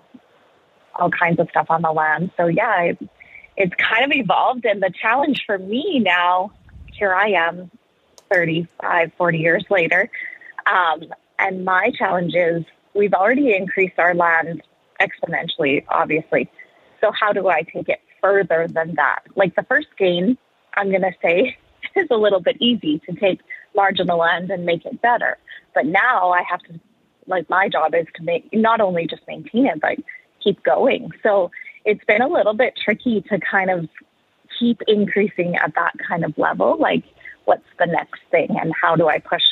all kinds of stuff on the land. So yeah, it, it's kind of evolved. And the challenge for me now, here I am 35, 40 years later. Um, and my challenge is we've already increased our land exponentially, obviously. So how do I take it further than that? Like the first gain, I'm going to say, is a little bit easy to take marginal land and make it better. But now I have to, like, my job is to make not only just maintain it, but keep going. So it's been a little bit tricky to kind of keep increasing at that kind of level. Like, what's the next thing, and how do I push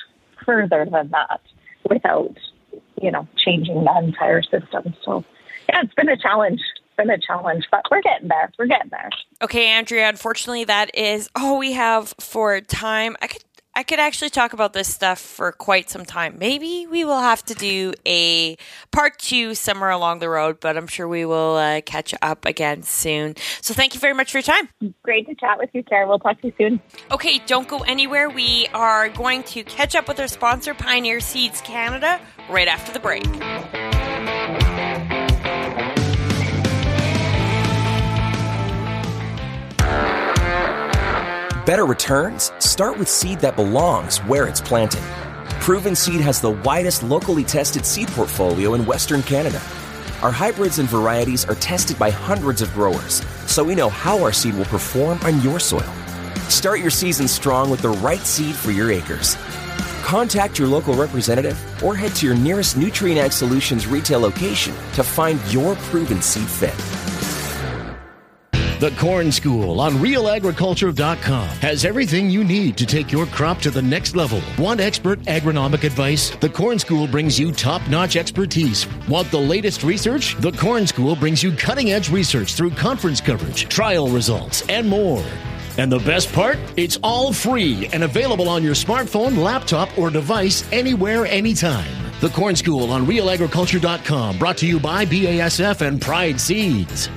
further than that without, you know, changing the entire system? So, yeah, it's been a challenge. Been a challenge, but we're getting there. We're getting there. Okay, Andrea. Unfortunately, that is all we have for time. I could I could actually talk about this stuff for quite some time. Maybe we will have to do a part two somewhere along the road, but I'm sure we will uh, catch up again soon. So thank you very much for your time. Great to chat with you, Kara. We'll talk to you soon. Okay, don't go anywhere. We are going to catch up with our sponsor, Pioneer Seeds Canada, right after the break. Better returns? Start with seed that belongs where it's planted. Proven Seed has the widest locally tested seed portfolio in Western Canada. Our hybrids and varieties are tested by hundreds of growers, so we know how our seed will perform on your soil. Start your season strong with the right seed for your acres. Contact your local representative or head to your nearest Nutrien Ag Solutions retail location to find your proven seed fit. The Corn School on realagriculture.com has everything you need to take your crop to the next level. Want expert agronomic advice? The Corn School brings you top notch expertise. Want the latest research? The Corn School brings you cutting edge research through conference coverage, trial results, and more. And the best part? It's all free and available on your smartphone, laptop, or device anywhere, anytime. The Corn School on realagriculture.com, brought to you by BASF and Pride Seeds.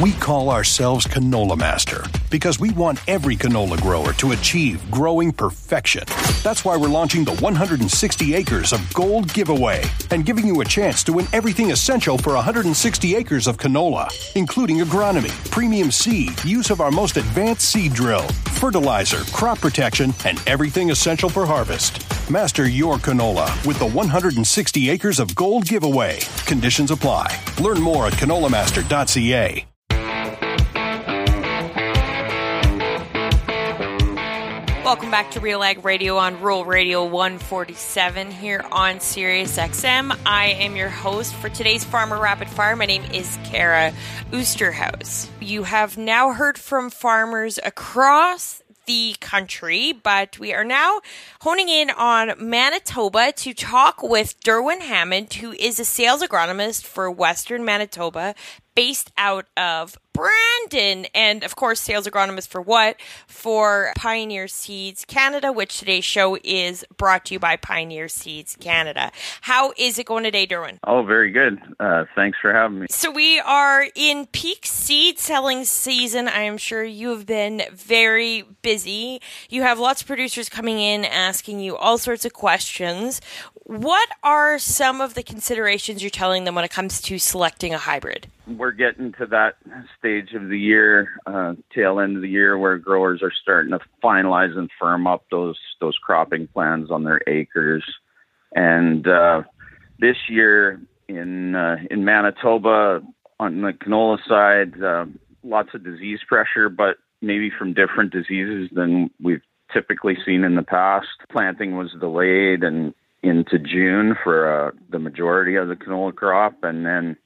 We call ourselves Canola Master because we want every canola grower to achieve growing perfection. That's why we're launching the 160 acres of gold giveaway and giving you a chance to win everything essential for 160 acres of canola, including agronomy, premium seed, use of our most advanced seed drill, fertilizer, crop protection, and everything essential for harvest. Master your canola with the 160 acres of gold giveaway. Conditions apply. Learn more at canolamaster.ca. Welcome back to Real Ag Radio on Rural Radio 147 here on Sirius XM. I am your host for today's Farmer Rapid Fire. My name is Kara Oosterhuis. You have now heard from farmers across the country, but we are now honing in on Manitoba to talk with Derwin Hammond, who is a sales agronomist for Western Manitoba, based out of Brandon, and of course, sales agronomist for what? For Pioneer Seeds Canada, which today's show is brought to you by Pioneer Seeds Canada. How is it going today, Derwin? Oh, very good. Uh, thanks for having me. So, we are in peak seed selling season. I am sure you have been very busy. You have lots of producers coming in asking you all sorts of questions. What are some of the considerations you're telling them when it comes to selecting a hybrid? We're getting to that stage of the year, uh, tail end of the year, where growers are starting to finalize and firm up those those cropping plans on their acres. And uh, this year in uh, in Manitoba, on the canola side, uh, lots of disease pressure, but maybe from different diseases than we've typically seen in the past. Planting was delayed and into June for uh, the majority of the canola crop, and then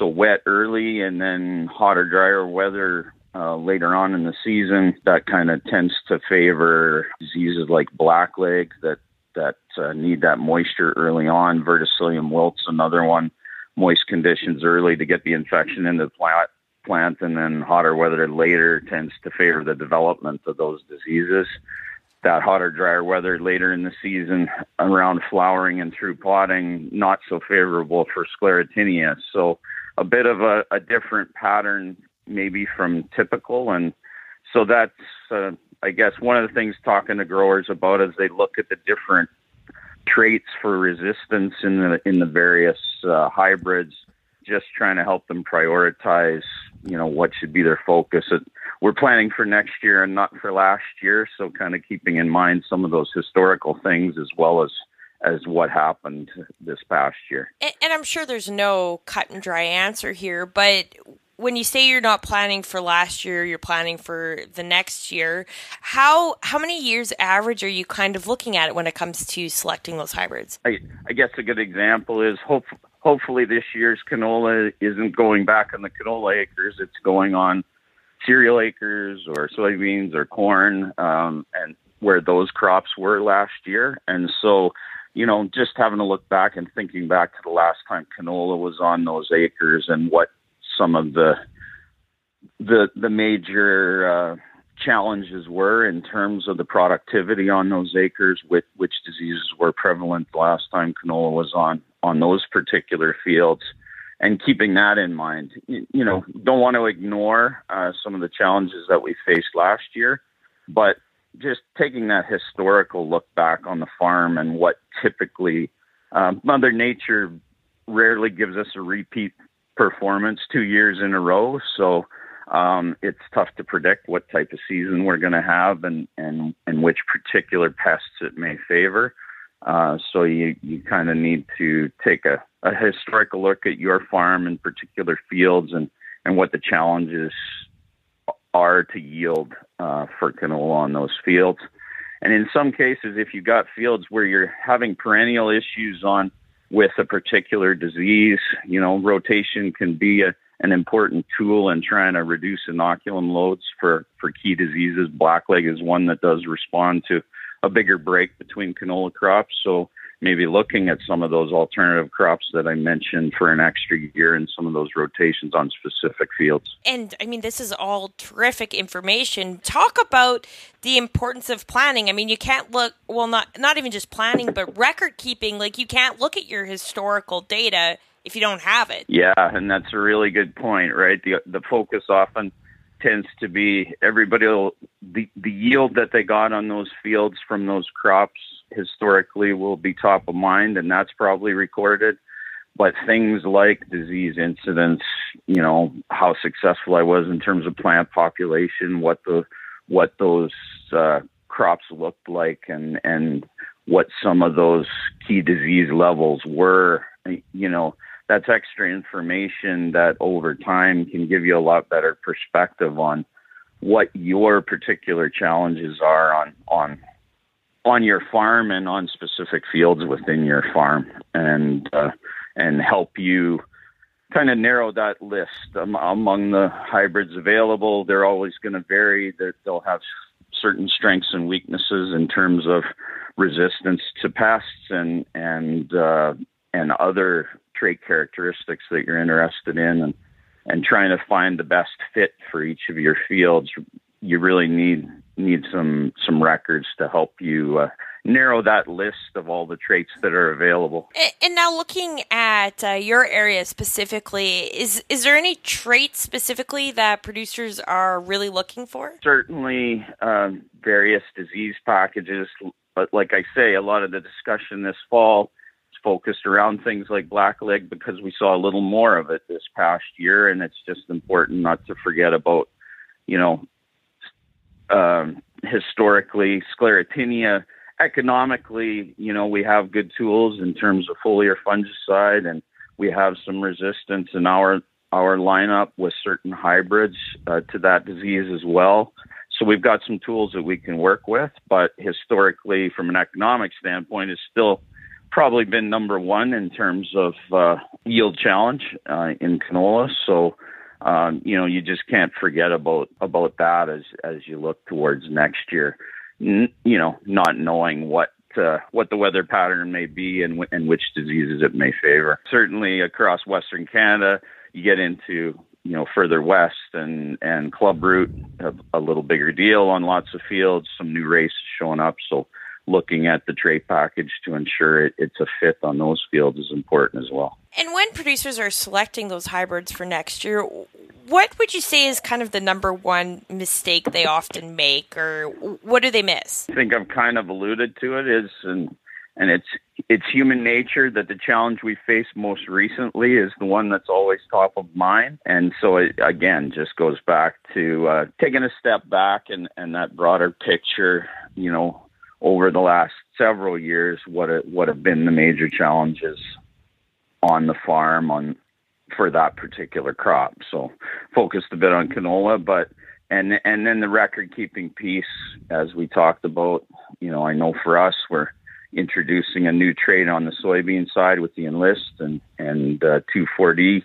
so wet early, and then hotter, drier weather uh, later on in the season. That kind of tends to favor diseases like blackleg that that uh, need that moisture early on. Verticillium wilt's another one. Moist conditions early to get the infection into the plant, plant, and then hotter weather later tends to favor the development of those diseases that hotter, drier weather later in the season around flowering and through potting, not so favorable for sclerotinia. So a bit of a, a different pattern maybe from typical. And so that's, uh, I guess, one of the things talking to growers about as they look at the different traits for resistance in the in the various uh, hybrids, just trying to help them prioritize, you know, what should be their focus. It, we're planning for next year and not for last year. So kind of keeping in mind some of those historical things as well as as what happened this past year. And, and I'm sure there's no cut and dry answer here, but when you say you're not planning for last year, you're planning for the next year. How how many years average are you kind of looking at it when it comes to selecting those hybrids? I, I guess a good example is hope, hopefully this year's canola isn't going back on the canola acres; it's going on cereal acres or soybeans or corn, um, and where those crops were last year. And so, you know, just having a look back and thinking back to the last time canola was on those acres and what some of the the the major uh, challenges were in terms of the productivity on those acres, which which diseases were prevalent the last time canola was on on those particular fields and keeping that in mind. You, you know, don't want to ignore uh, some of the challenges that we faced last year, but just taking that historical look back on the farm and what typically um, Mother Nature rarely gives us a repeat performance two years in a row. So um, it's tough to predict what type of season we're going to have and, and, and which particular pests it may favor. Uh, so you, you kind of need to take a, a historical look at your farm and particular fields and, and what the challenges are to yield uh, for canola on those fields. And in some cases, if you've got fields where you're having perennial issues on with a particular disease, you know, rotation can be a, an important tool in trying to reduce inoculum loads for, for key diseases. Blackleg is one that does respond to a bigger break between canola crops. So maybe looking at some of those alternative crops that I mentioned for an extra year and some of those rotations on specific fields. And I mean, this is all terrific information. Talk about the importance of planning. I mean, you can't look well, not not even just planning, but record keeping. Like you can't look at your historical data if you don't have it. Yeah, and that's a really good point, right? The the focus often tends to be everybody will the the yield that they got on those fields from those crops historically will be top of mind, and that's probably recorded. But things like disease incidents, you know, how successful I was in terms of plant population, what the what those uh, crops looked like, and and what some of those key disease levels were, you know, that's extra information that over time can give you a lot better perspective on what your particular challenges are on on on your farm and on specific fields within your farm and uh, and help you kind of narrow that list um, among the hybrids available. They're always going to vary. They're, they'll have certain strengths and weaknesses in terms of resistance to pests and and uh, and other trait characteristics that you're interested in and and trying to find the best fit for each of your fields you really need need some some records to help you uh, narrow that list of all the traits that are available. And now, looking at uh, your area specifically, is is there any traits specifically that producers are really looking for? Certainly, um, various disease packages. But like I say, a lot of the discussion this fall is focused around things like blackleg because we saw a little more of it this past year, and it's just important not to forget about you know um, historically, sclerotinia. Economically, you know, we have good tools in terms of foliar fungicide, and we have some resistance in our our lineup with certain hybrids uh, to that disease as well. So we've got some tools that we can work with, but historically, from an economic standpoint, it's still probably been number one in terms of uh, yield challenge uh, in canola. So um, you know, you just can't forget about about that as as you look towards next year. N- you know, not knowing what uh, what the weather pattern may be and, w- and which diseases it may favor. Certainly across Western Canada, you get into you know further west and and club root a, a little bigger deal on lots of fields. Some new races showing up, so looking at the trait package to ensure it, it's a fit on those fields is important as well. And when producers are selecting those hybrids for next year, what would you say is kind of the number one mistake they often make, or what do they miss? I think I've kind of alluded to it is, and and it's it's human nature that the challenge we face most recently is the one that's always top of mind, and so it again just goes back to uh, taking a step back and and that broader picture, you know, over the last several years, what it, what have been the major challenges on the farm on for that particular crop. So focused a bit on canola, but and and then the record keeping piece, as we talked about. You know, I know for us, we're introducing a new trade on the soybean side with the enlist and and uh, 2,4-D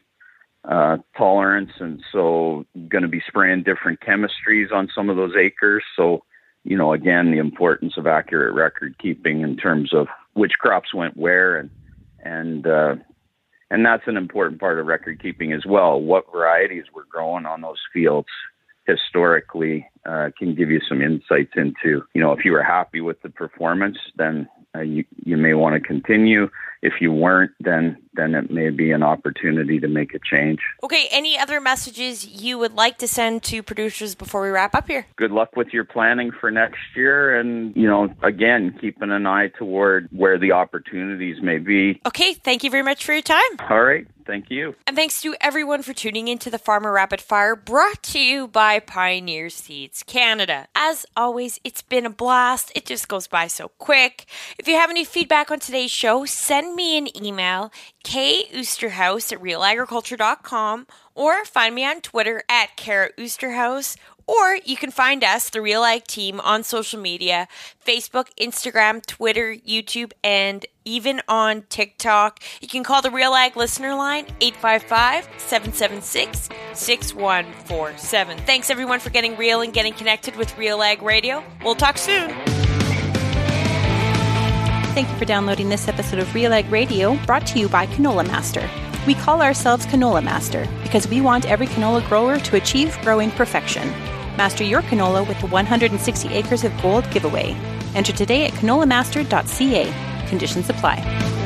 uh, tolerance, and so going to be spraying different chemistries on some of those acres. So you know, again, the importance of accurate record keeping in terms of which crops went where and and uh, and that's an important part of record keeping as well. What varieties were growing on those fields historically uh, can give you some insights into, you know, if you were happy with the performance, then uh, you you may want to continue. If you weren't, then then it may be an opportunity to make a change. Okay. Any other messages you would like to send to producers before we wrap up here? Good luck with your planning for next year, and you know, again, keeping an eye toward where the opportunities may be. Okay. Thank you very much for your time. All right. Thank you. And thanks to everyone for tuning in to the Farmer Rapid Fire brought to you by Pioneer Seeds Canada. As always, it's been a blast. It just goes by so quick. If you have any feedback on today's show, send me an email, koosterhuis at realagriculture.com, or find me on Twitter at Kara Oosterhuis or you can find us, the Real Ag team, on social media Facebook, Instagram, Twitter, YouTube, and even on TikTok. You can call the Real Ag listener line 855 776 6147. Thanks everyone for getting real and getting connected with Real Ag Radio. We'll talk soon. Thank you for downloading this episode of Real Ag Radio, brought to you by Canola Master. We call ourselves Canola Master because we want every canola grower to achieve growing perfection. Master your canola with the 160 acres of gold giveaway. Enter today at canolamaster.ca. Conditions apply.